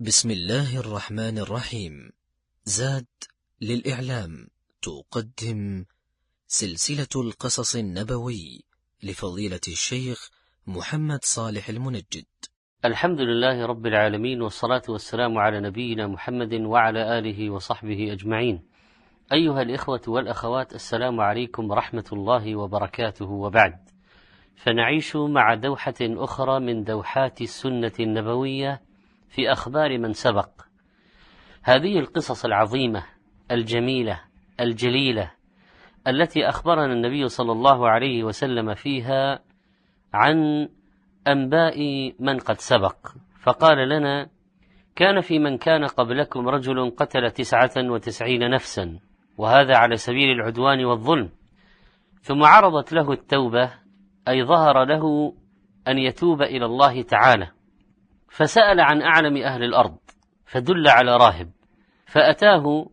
بسم الله الرحمن الرحيم. زاد للإعلام. تقدم سلسلة القصص النبوي لفضيلة الشيخ محمد صالح المنجد. الحمد لله رب العالمين والصلاة والسلام على نبينا محمد وعلى آله وصحبه أجمعين. أيها الإخوة والأخوات السلام عليكم ورحمة الله وبركاته وبعد. فنعيش مع دوحة أخرى من دوحات السنة النبوية في أخبار من سبق. هذه القصص العظيمة الجميلة الجليلة التي أخبرنا النبي صلى الله عليه وسلم فيها عن أنباء من قد سبق. فقال لنا كان في من كان قبلكم رجل قتل تسعة وتسعين نفسا وهذا على سبيل العدوان والظلم. ثم عرضت له التوبة أي ظهر له أن يتوب إلى الله تعالى. فسأل عن أعلم أهل الأرض فدل على راهب فأتاه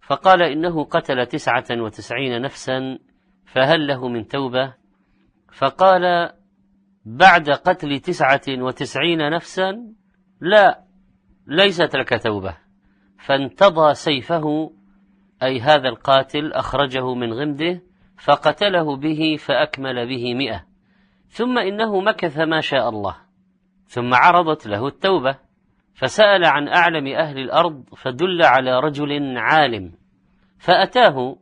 فقال إنه قتل تسعة وتسعين نفسا فهل له من توبة؟ فقال بعد قتل تسعة وتسعين نفسا لا ليست لك توبة. فانتضى سيفه أي هذا القاتل أخرجه من غمده فقتله به فأكمل به مئة. ثم إنه مكث ما شاء الله. ثم عرضت له التوبة فسأل عن أعلم أهل الأرض فدل على رجل عالم فأتاه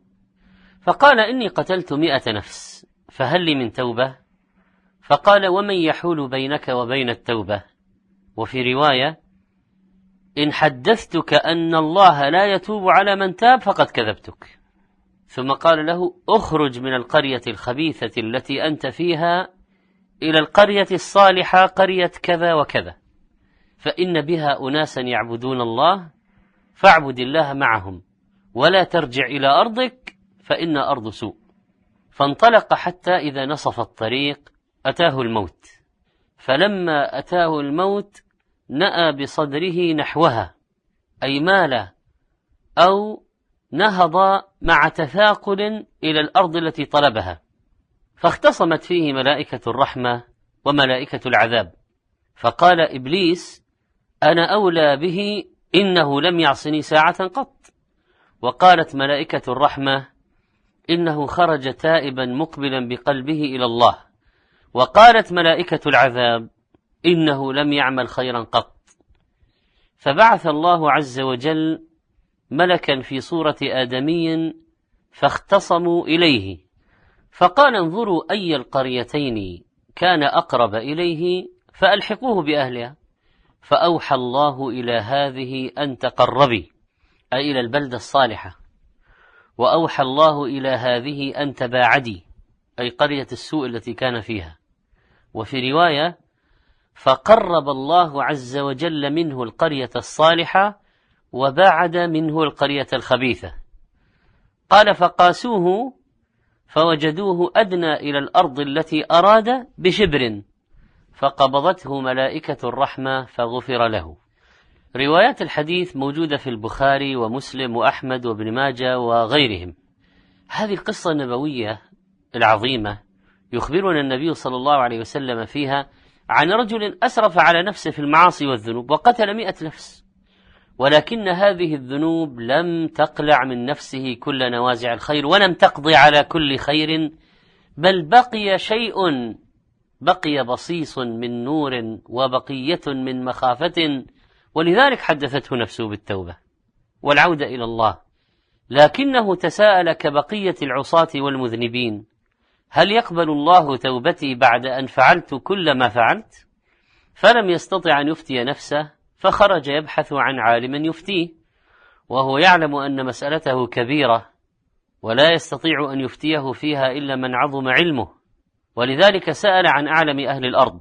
فقال إني قتلت مئة نفس فهل لي من توبة؟ فقال ومن يحول بينك وبين التوبة؟ وفي رواية إن حدثتك أن الله لا يتوب على من تاب فقد كذبتك. ثم قال له اخرج من القرية الخبيثة التي أنت فيها إلى القرية الصالحة قرية كذا وكذا. فإن بها أناسا يعبدون الله فاعبد الله معهم. ولا ترجع إلى أرضك فإن أرض سوء. فانطلق حتى إذا نصف الطريق أتاه الموت. فلما أتاه الموت نأى بصدره نحوها أي مال أو نهض مع تثاقل إلى الأرض التي طلبها. فاختصمت فيه ملائكة الرحمة وملائكة العذاب. فقال إبليس أنا أولى به إنه لم يعصني ساعة قط. وقالت ملائكة الرحمة إنه خرج تائبا مقبلا بقلبه إلى الله. وقالت ملائكة العذاب إنه لم يعمل خيرا قط. فبعث الله عز وجل ملكا في صورة آدمي فاختصموا إليه. فقال انظروا أي القريتين كان أقرب إليه فألحقوه بأهلها فأوحى الله إلى هذه أن تقربي أي إلى البلدة الصالحة. وأوحى الله إلى هذه أن تباعدي أي قرية السوء التي كان فيها. وفي رواية فقرب الله عز وجل منه القرية الصالحة وباعد منه القرية الخبيثة. قال فقاسوه فوجدوه أدنى إلى الأرض التي أراد بشبر فقبضته ملائكة الرحمة فغفر له. روايات الحديث موجودة في البخاري ومسلم وأحمد وابن ماجة وغيرهم. هذه القصة النبوية العظيمة يخبرنا النبي صلى الله عليه وسلم فيها عن رجل أسرف على نفسه في المعاصي والذنوب وقتل مئة نفس. ولكن هذه الذنوب لم تقلع من نفسه كل نوازع الخير ولم تقضي على كل خير بل بقي شيء بقي بصيص من نور وبقية من مخافة ولذلك حدثته نفسه بالتوبة والعودة إلى الله لكنه تساءل كبقية العصاة والمذنبين هل يقبل الله توبتي بعد أن فعلت كل ما فعلت؟ فلم يستطع أن يفتي نفسه فخرج يبحث عن عالم يفتيه وهو يعلم أن مسألته كبيرة ولا يستطيع أن يفتيه فيها إلا من عظم علمه. ولذلك سأل عن أعلم أهل الأرض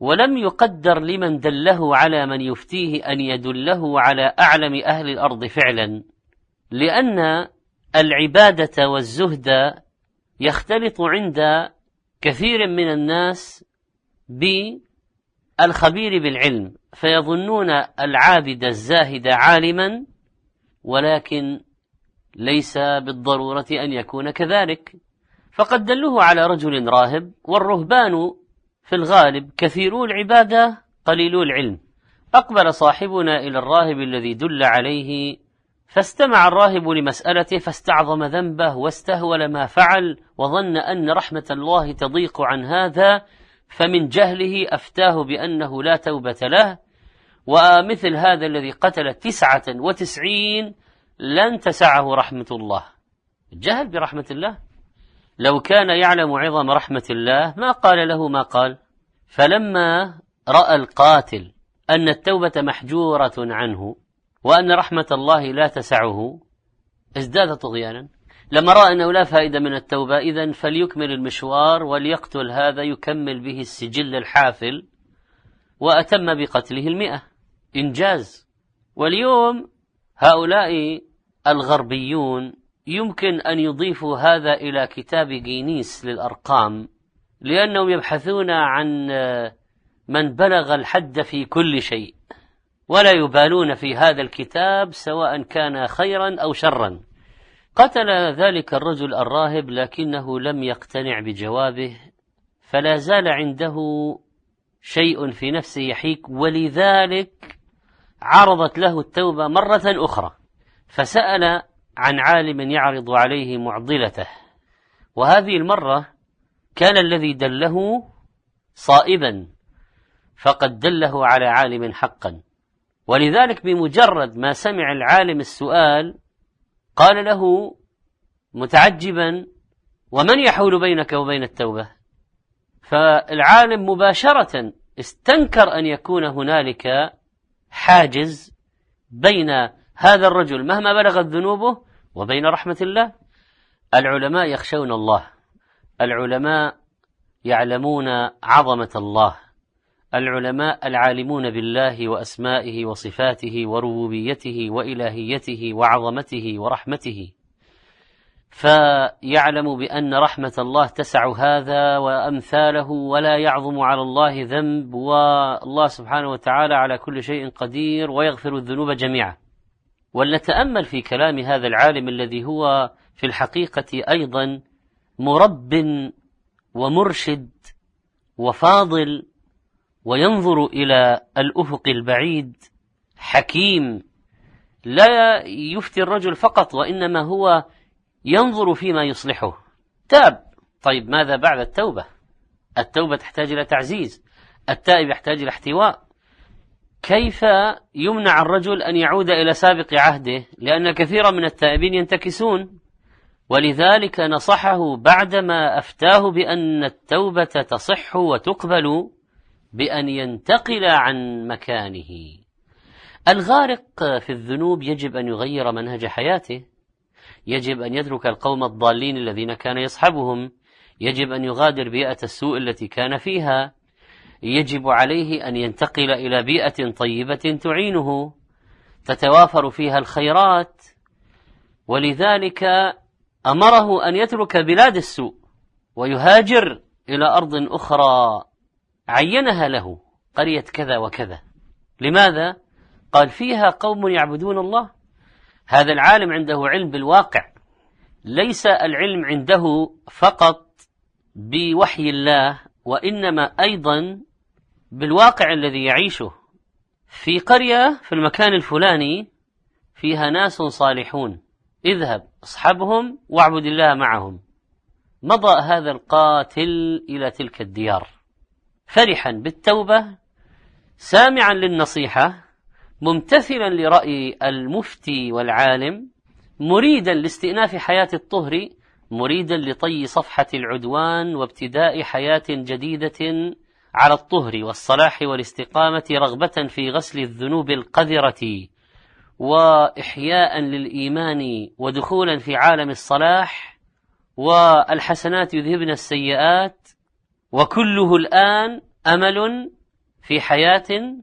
ولم يقدر لمن دله على من يفتيه أن يدله على أعلم أهل الأرض فعلا لأن العبادة والزهد يختلط عند كثير من الناس بالخبير بالعلم فيظنون العابد الزاهد عالما ولكن ليس بالضرورة أن يكون كذلك. فقد دلوه على رجل راهب والرهبان في الغالب كثيرو العبادة قليلو العلم. أقبل صاحبنا إلى الراهب الذي دل عليه فاستمع الراهب لمسألته فاستعظم ذنبه واستهول ما فعل وظن أن رحمة الله تضيق عن هذا فمن جهله أفتاه بأنه لا توبة له ومثل هذا الذي قتل تسعة وتسعين لن تسعه رحمة الله. جهل برحمة الله. لو كان يعلم عظم رحمة الله ما قال له ما قال. فلما رأى القاتل أن التوبة محجورة عنه وأن رحمة الله لا تسعه ازداد طغيانا. لما رأى أنه لا فائدة من التوبة إذا فليكمل المشوار وليقتل هذا يكمل به السجل الحافل وأتم بقتله المئة. إنجاز. واليوم هؤلاء الغربيون يمكن أن يضيفوا هذا إلى كتاب جينيس للأرقام لأنهم يبحثون عن من بلغ الحد في كل شيء ولا يبالون في هذا الكتاب سواء كان خيرا أو شرا. قتل ذلك الرجل الراهب لكنه لم يقتنع بجوابه فلا زال عنده شيء في نفسه يحيك ولذلك عرضت له التوبة مرة أخرى. فسأل عن عالم يعرض عليه معضلته. وهذه المرة كان الذي دله صائبا فقد دله على عالم حقا. ولذلك بمجرد ما سمع العالم السؤال قال له متعجبا ومن يحول بينك وبين التوبة؟ فالعالم مباشرة استنكر أن يكون هنالك حاجز بين هذا الرجل مهما بلغت ذنوبه وبين رحمة الله. العلماء يخشون الله العلماء يعلمون عظمة الله. العلماء العالمون بالله وأسمائه وصفاته وربوبيته وإلهيته وعظمته ورحمته. فيعلم بأن رحمة الله تسع هذا وأمثاله ولا يعظم على الله ذنب والله سبحانه وتعالى على كل شيء قدير ويغفر الذنوب جميعا. ولنتأمل في كلام هذا العالم الذي هو في الحقيقة أيضا مرب ومرشد وفاضل وينظر إلى الأفق البعيد حكيم. لا يفتي الرجل فقط وإنما هو ينظر فيما يصلحه. تاب. طيب ماذا بعد التوبة؟ التوبة تحتاج إلى تعزيز. التائب يحتاج إلى احتواء. كيف يمنع الرجل أن يعود إلى سابق عهده؟ لأن كثيرا من التائبين ينتكسون. ولذلك نصحه بعدما أفتاه بأن التوبة تصح وتقبل. بأن ينتقل عن مكانه. الغارق في الذنوب يجب أن يغير منهج حياته. يجب أن يترك القوم الضالين الذين كان يصحبهم. يجب أن يغادر بيئة السوء التي كان فيها. يجب عليه أن ينتقل إلى بيئة طيبة تعينه. تتوافر فيها الخيرات. ولذلك أمره أن يترك بلاد السوء. ويهاجر إلى أرض أخرى. عينها له قرية كذا وكذا. لماذا؟ قال فيها قوم يعبدون الله. هذا العالم عنده علم بالواقع. ليس العلم عنده فقط بوحي الله وإنما أيضا بالواقع الذي يعيشه. في قرية في المكان الفلاني فيها ناس صالحون. اذهب اصحبهم واعبد الله معهم. مضى هذا القاتل إلى تلك الديار. فرحا بالتوبة سامعا للنصيحة ممتثلا لرأي المفتي والعالم مريدا لاستئناف حياة الطهر مريدا لطي صفحة العدوان وابتداء حياة جديدة على الطهر والصلاح والاستقامة رغبة في غسل الذنوب القذرة وإحياء للإيمان ودخولا في عالم الصلاح والحسنات يذهبن السيئات وكله الآن أمل في حياة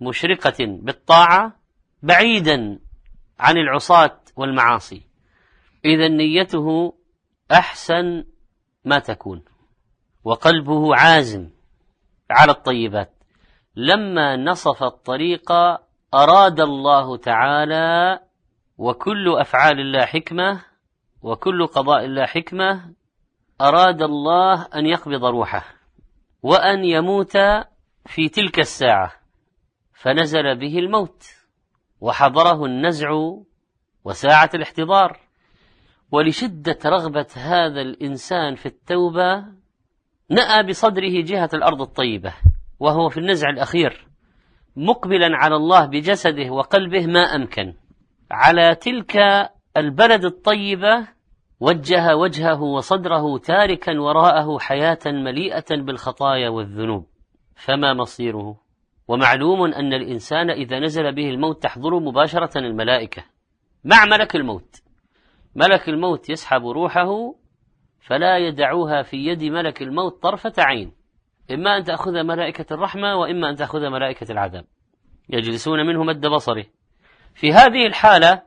مشرقة بالطاعة بعيدا عن العصاة والمعاصي. إذا نيته أحسن ما تكون وقلبه عازم على الطيبات. لما نصف الطريق أراد الله تعالى وكل أفعال الله حكمة وكل قضاء الله حكمة أراد الله أن يقبض روحه وأن يموت في تلك الساعة فنزل به الموت وحضره النزع وساعة الاحتضار. ولشدة رغبة هذا الإنسان في التوبة نأى بصدره جهة الأرض الطيبة وهو في النزع الأخير مقبلا على الله بجسده وقلبه ما أمكن. على تلك البلد الطيبة وجه وجهه وصدره تاركا وراءه حياة مليئة بالخطايا والذنوب. فما مصيره؟ ومعلوم أن الإنسان إذا نزل به الموت تحضر مباشرة الملائكة. مع ملك الموت. ملك الموت يسحب روحه فلا يدعوها في يد ملك الموت طرفة عين. إما أن تأخذ ملائكة الرحمة وإما أن تأخذ ملائكة العذاب. يجلسون منه مد بصره. في هذه الحالة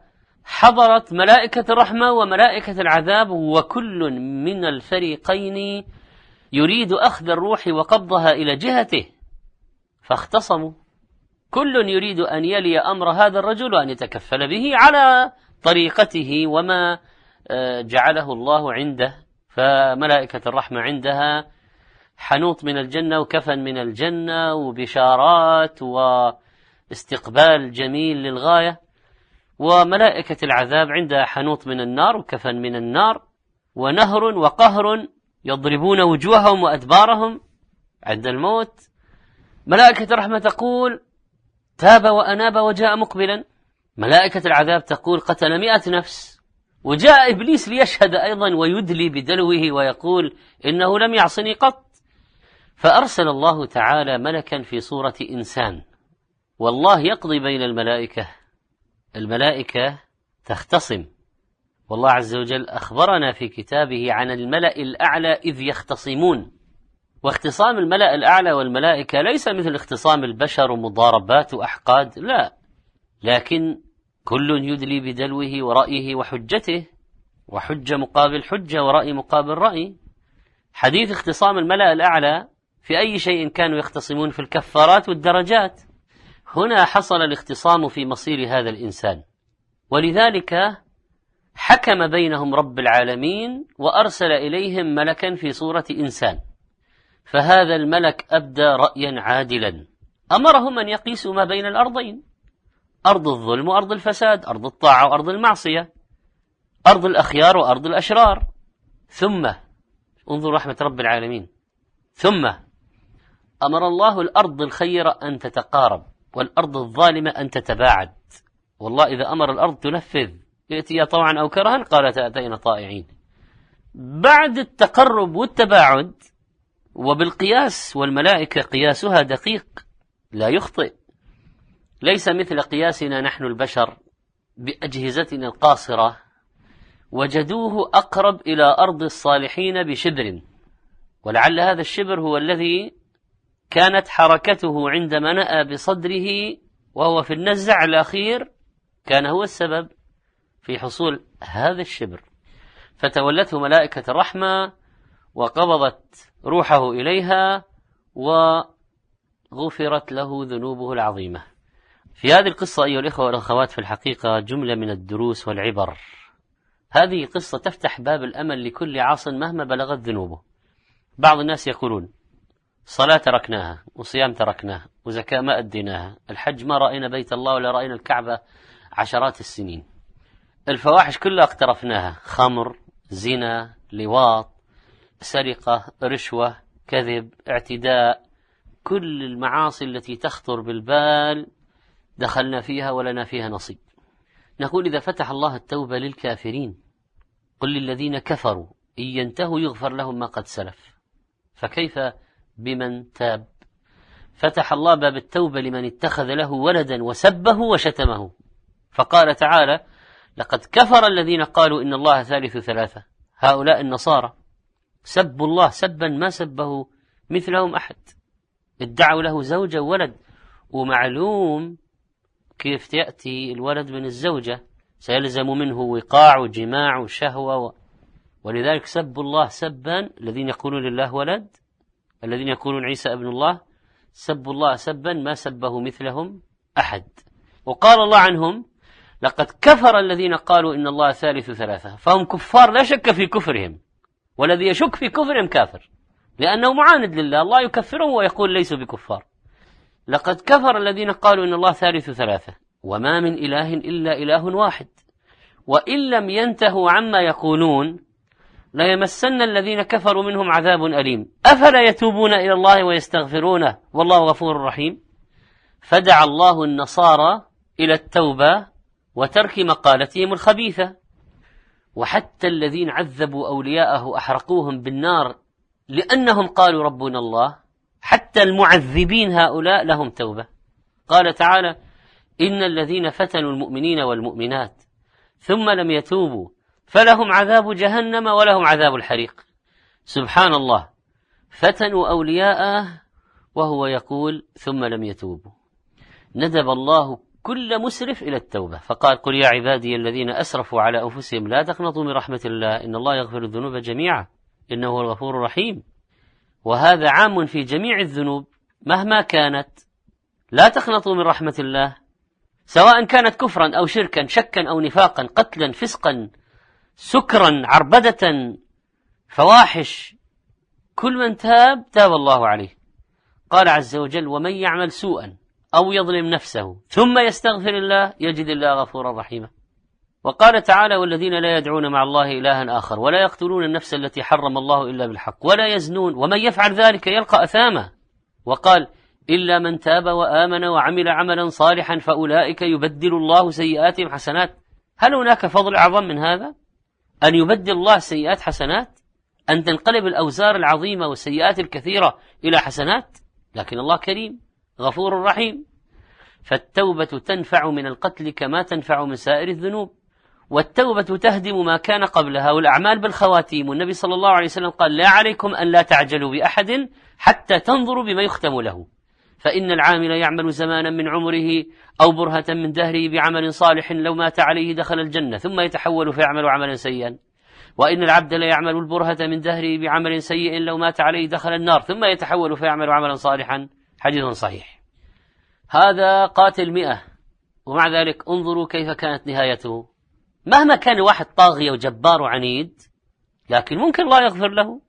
حضرت ملائكة الرحمة وملائكة العذاب وكل من الفريقين يريد أخذ الروح وقبضها إلى جهته فاختصموا. كل يريد أن يلي أمر هذا الرجل وأن يتكفل به على طريقته وما آه، جعله الله عنده فملائكة الرحمة عندها حنوط من الجنة وكفن من الجنة وبشارات واستقبال جميل للغاية. وملائكة العذاب عندها حنوط من النار وكفن من النار ونهر وقهر يضربون وجوههم وأدبارهم عند الموت. ملائكة الرحمة تقول تاب وأناب وجاء مقبلا. ملائكة العذاب تقول قتل مئة نفس. وجاء إبليس ليشهد أيضا ويدلي بدلوه ويقول إنه لم يعصني قط. فأرسل الله تعالى ملكا في صورة إنسان. والله يقضي بين الملائكة. الملائكة تختصم. والله عز وجل أخبرنا في كتابه عن الملأ الأعلى إذ يختصمون. واختصام الملأ الأعلى والملائكة ليس مثل اختصام البشر ومضاربات وأحقاد لا. لكن كل يدلي بدلوه ورأيه وحجته وحجة مقابل حجة ورأي مقابل رأي. حديث اختصام الملأ الأعلى في أي شيء كانوا يختصمون في الكفارات والدرجات. هنا حصل الاختصام في مصير هذا الإنسان. ولذلك حكم بينهم رب العالمين وأرسل إليهم ملكا في صورة إنسان. فهذا الملك أبدى رأيا عادلا. أمرهم أن يقيسوا ما بين الأرضين. أرض الظلم وأرض الفساد أرض الطاعة وأرض المعصية. أرض الأخيار وأرض الأشرار. ثم انظر رحمة رب العالمين. ثم أمر الله الأرض الخيرة أن تتقارب. والأرض الظالمة أن تتباعد. والله إذا أمر الأرض تنفذ يأتي طوعا أو كرها قالت أتينا طائعين. بعد التقرب والتباعد وبالقياس والملائكة قياسها دقيق لا يخطئ. ليس مثل قياسنا نحن البشر بأجهزتنا القاصرة وجدوه أقرب إلى أرض الصالحين بشبر. ولعل هذا الشبر هو الذي كانت حركته عندما نأى بصدره وهو في النزع الأخير كان هو السبب في حصول هذا الشبر. فتولته ملائكة الرحمة وقبضت روحه إليها وغفرت له ذنوبه العظيمة. في هذه القصة أيها الإخوة والأخوات في الحقيقة جملة من الدروس والعبر. هذه قصة تفتح باب الأمل لكل عاص مهما بلغت ذنوبه. بعض الناس يقولون صلاة تركناها وصيام تركناها وزكاة ما أديناها. الحج ما رأينا بيت الله ولا رأينا الكعبة عشرات السنين. الفواحش كلها اقترفناها خمر زنا لواط سرقة رشوة كذب اعتداء. كل المعاصي التي تخطر بالبال دخلنا فيها ولنا فيها نصيب. نقول إذا فتح الله التوبة للكافرين قل للذين كفروا إن ينتهوا يغفر لهم ما قد سلف. فكيف بمن تاب. فتح الله باب التوبة لمن اتخذ له ولدا وسبه وشتمه. فقال تعالى لقد كفر الذين قالوا إن الله ثالث ثلاثة. هؤلاء النصارى. سبوا الله سبا ما سبه مثلهم أحد. ادعوا له زوجة وولد ومعلوم كيف يأتي الولد من الزوجة. سيلزم منه وقاع وجماع وشهوة و... ولذلك سبوا الله سبا الذين يقولون لله ولد الذين يقولون عيسى ابن الله سبوا الله سبا ما سبه مثلهم أحد. وقال الله عنهم لقد كفر الذين قالوا إن الله ثالث ثلاثة. فهم كفار لا شك في كفرهم. والذي يشك في كفرهم كافر. لأنه معاند لله الله يكفرهم ويقول ليسوا بكفار. لقد كفر الذين قالوا إن الله ثالث ثلاثة. وما من إله إلا إله واحد. وإن لم ينتهوا عما يقولون ليمسن الذين كفروا منهم عذاب أليم. أفلا يتوبون إلى الله ويستغفرونه؟ والله غفور رحيم. فدعا الله النصارى إلى التوبة وترك مقالتهم الخبيثة. وحتى الذين عذبوا أولياءه أحرقوهم بالنار لأنهم قالوا ربنا الله. حتى المعذبين هؤلاء لهم توبة. قال تعالى إن الذين فتنوا المؤمنين والمؤمنات ثم لم يتوبوا فلهم عذاب جهنم ولهم عذاب الحريق. سبحان الله فتنوا أولياءه وهو يقول ثم لم يتوبوا. ندب الله كل مسرف إلى التوبة. فقال قل يا عبادي الذين أسرفوا على أنفسهم لا تقنطوا من رحمة الله إن الله يغفر الذنوب جميعا. إنه هو الغفور الرحيم. وهذا عام في جميع الذنوب مهما كانت. لا تقنطوا من رحمة الله. سواء كانت كفرا أو شركا شكا أو نفاقا قتلا فسقا سكرا عربدة فواحش كل من تاب تاب الله عليه. قال عز وجل ومن يعمل سوءا أو يظلم نفسه ثم يستغفر الله يجد الله غفورا رحيما. وقال تعالى والذين لا يدعون مع الله إلها آخر ولا يقتلون النفس التي حرم الله إلا بالحق ولا يزنون ومن يفعل ذلك يلقى أثاما. وقال إلا من تاب وآمن وعمل عملا صالحا فأولئك يبدل الله سيئاتهم حسنات. هل هناك فضل أعظم من هذا؟ أن يبدل الله سيئات حسنات؟ أن تنقلب الأوزار العظيمة والسيئات الكثيرة إلى حسنات؟ لكن الله كريم غفور رحيم فالتوبة تنفع من القتل كما تنفع من سائر الذنوب والتوبة تهدم ما كان قبلها والأعمال بالخواتيم والنبي صلى الله عليه وسلم قال لا عليكم أن لا تعجلوا بأحد حتى تنظروا بما يختم له فإن العامل يعمل زمانا من عمره أو برهة من دهره بعمل صالح لو مات عليه دخل الجنة ثم يتحول فيعمل عملا سيئا. وإن العبد لا يعمل البرهة من دهره بعمل سيء لو مات عليه دخل النار ثم يتحول فيعمل عملا صالحا حديث صحيح. هذا قاتل مئة ومع ذلك انظروا كيف كانت نهايته. مهما كان واحد طاغية وجبار وعنيد لكن ممكن الله يغفر له.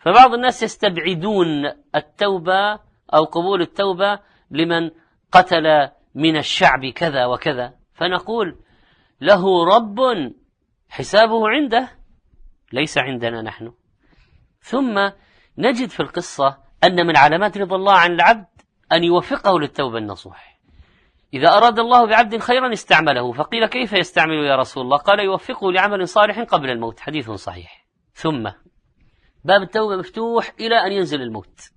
فبعض الناس يستبعدون التوبة أو قبول التوبة لمن قتل من الشعب كذا وكذا. فنقول له رب حسابه عنده ليس عندنا نحن. ثم نجد في القصة أن من علامات رضا الله عن العبد أن يوفقه للتوبة النصوح. إذا أراد الله بعبد خيرا استعمله فقيل كيف يستعمل يا رسول الله؟ قال يوفقه لعمل صالح قبل الموت حديث صحيح. ثم باب التوبة مفتوح إلى أن ينزل الموت.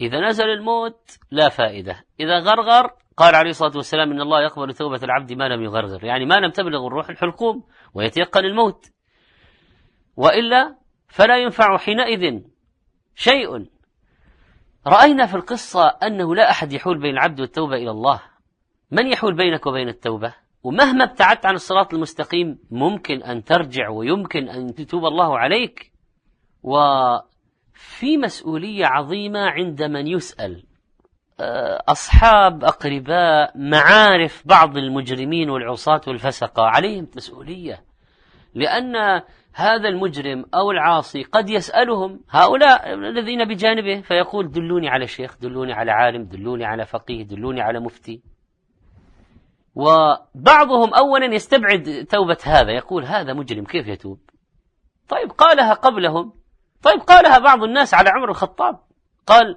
إذا نزل الموت لا فائدة. إذا غرغر قال عليه الصلاة والسلام إن الله يقبل توبة العبد ما لم يغرغر. يعني ما لم تبلغ الروح الحلقوم ويتيقن الموت. وإلا فلا ينفع حينئذ شيء. رأينا في القصة أنه لا أحد يحول بين العبد والتوبة إلى الله. من يحول بينك وبين التوبة؟ ومهما ابتعدت عن الصراط المستقيم ممكن أن ترجع ويمكن أن تتوب الله عليك. وفي مسؤولية عظيمة عند من يسأل. آه، أصحاب أقرباء معارف بعض المجرمين والعصاة والفسقة عليهم مسؤولية. لأن هذا المجرم أو العاصي قد يسألهم هؤلاء الذين بجانبه فيقول دلوني على شيخ دلوني على عالم دلوني على فقيه دلوني على مفتي. وبعضهم أولا يستبعد توبة هذا يقول هذا مجرم كيف يتوب؟ طيب قالها قبلهم. طيب قالها بعض الناس على عمر الخطاب. قال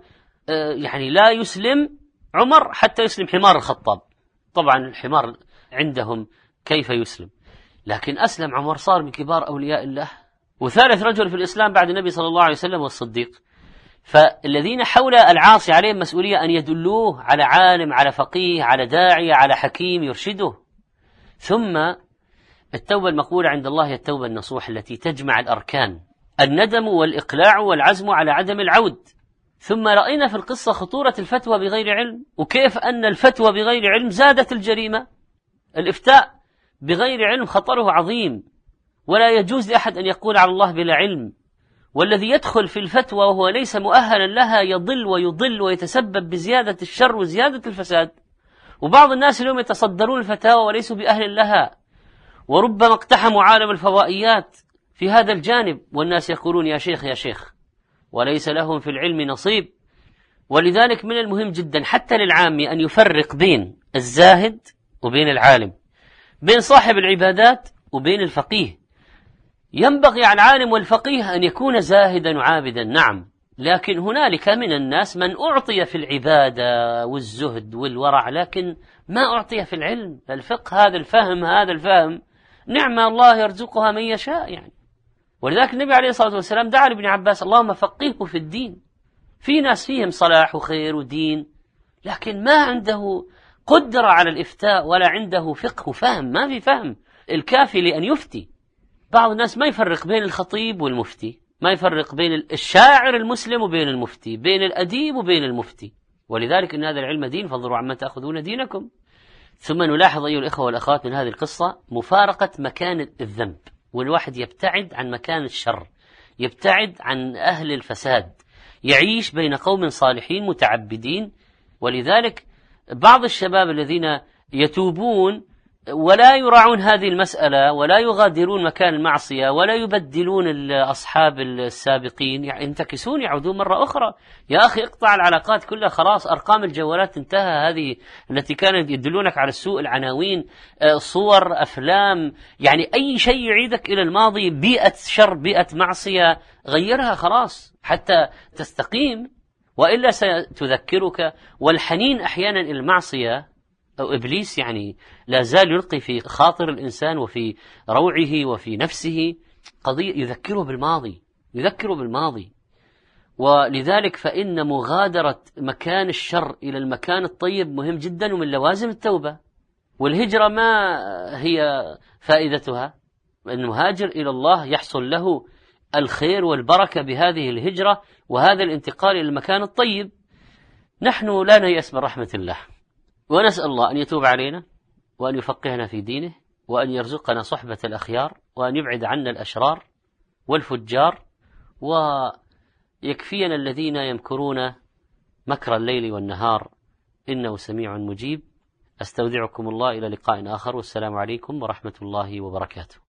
آه، يعني لا يسلم عمر حتى يسلم حمار الخطاب. طبعا الحمار عندهم كيف يسلم؟ لكن أسلم عمر صار من كبار أولياء الله. وثالث رجل في الإسلام بعد النبي صلى الله عليه وسلم والصديق فالذين حول العاصي عليهم مسؤولية أن يدلوه على عالم على فقيه على داعية على حكيم يرشده. ثم التوبة المقبولة عند الله هي التوبة النصوح التي تجمع الأركان. الندم والإقلاع والعزم على عدم العود. ثم رأينا في القصة خطورة الفتوى بغير علم وكيف أن الفتوى بغير علم زادت الجريمة. الإفتاء بغير علم خطره عظيم. ولا يجوز لأحد أن يقول على الله بلا علم. والذي يدخل في الفتوى وهو ليس مؤهلا لها يضل ويضل ويتسبب بزيادة الشر وزيادة الفساد. وبعض الناس اليوم يتصدرون الفتاوى وليسوا بأهل لها. وربما اقتحموا عالم الفضائيات في هذا الجانب والناس يقولون يا شيخ يا شيخ وليس لهم في العلم نصيب. ولذلك من المهم جدا حتى للعامي أن يفرق بين الزاهد وبين العالم بين صاحب العبادات وبين الفقيه. ينبغي على العالم والفقيه أن يكون زاهدا وعابدا نعم. لكن هنالك من الناس من أعطي في العبادة والزهد والورع لكن ما أعطي في العلم. الفقه هذا الفهم هذا الفهم. نعمة الله يرزقها من يشاء يعني. ولذلك النبي عليه الصلاة والسلام دعا لابن عباس اللهم فقهه في الدين. في ناس فيهم صلاح وخير ودين لكن ما عنده قدرة على الإفتاء ولا عنده فقه وفهم. ما في فهم الكافي لأن يفتي. بعض الناس ما يفرق بين الخطيب والمفتي ما يفرق بين الشاعر المسلم وبين المفتي بين الأديب وبين المفتي. ولذلك إن هذا العلم دين فانظروا عما تأخذون دينكم. ثم نلاحظ أيها الإخوة والأخوات من هذه القصة مفارقة مكان الذنب. والواحد يبتعد عن مكان الشر يبتعد عن أهل الفساد يعيش بين قوم صالحين متعبدين. ولذلك بعض الشباب الذين يتوبون ولا يراعون هذه المسألة ولا يغادرون مكان المعصية ولا يبدلون أصحاب السابقين ينتكسون يعودون مرة أخرى. يا أخي اقطع العلاقات كلها خلاص أرقام الجوالات انتهى. هذه التي كانت يدلونك على السوء العناوين آه، صور أفلام يعني أي شيء يعيدك إلى الماضي بيئة شر بيئة معصية غيرها خلاص حتى تستقيم. وإلا ستذكرك والحنين أحيانا إلى المعصية. أو إبليس يعني لا زال يلقي في خاطر الإنسان وفي روعه وفي نفسه قضية يذكره بالماضي يذكره بالماضي. ولذلك فإن مغادرة مكان الشر إلى المكان الطيب مهم جدا ومن لوازم التوبة. والهجرة ما هي فائدتها؟ المهاجر إلى الله يحصل له الخير والبركة بهذه الهجرة وهذا الانتقال إلى المكان الطيب. نحن لا نيأس من رحمة الله. ونسأل الله أن يتوب علينا وأن يفقهنا في دينه وأن يرزقنا صحبة الأخيار وأن يبعد عنا الأشرار والفجار ويكفينا الذين يمكرون مكر الليل والنهار. إنه سميع مجيب. أستودعكم الله إلى لقاء آخر. والسلام عليكم ورحمة الله وبركاته.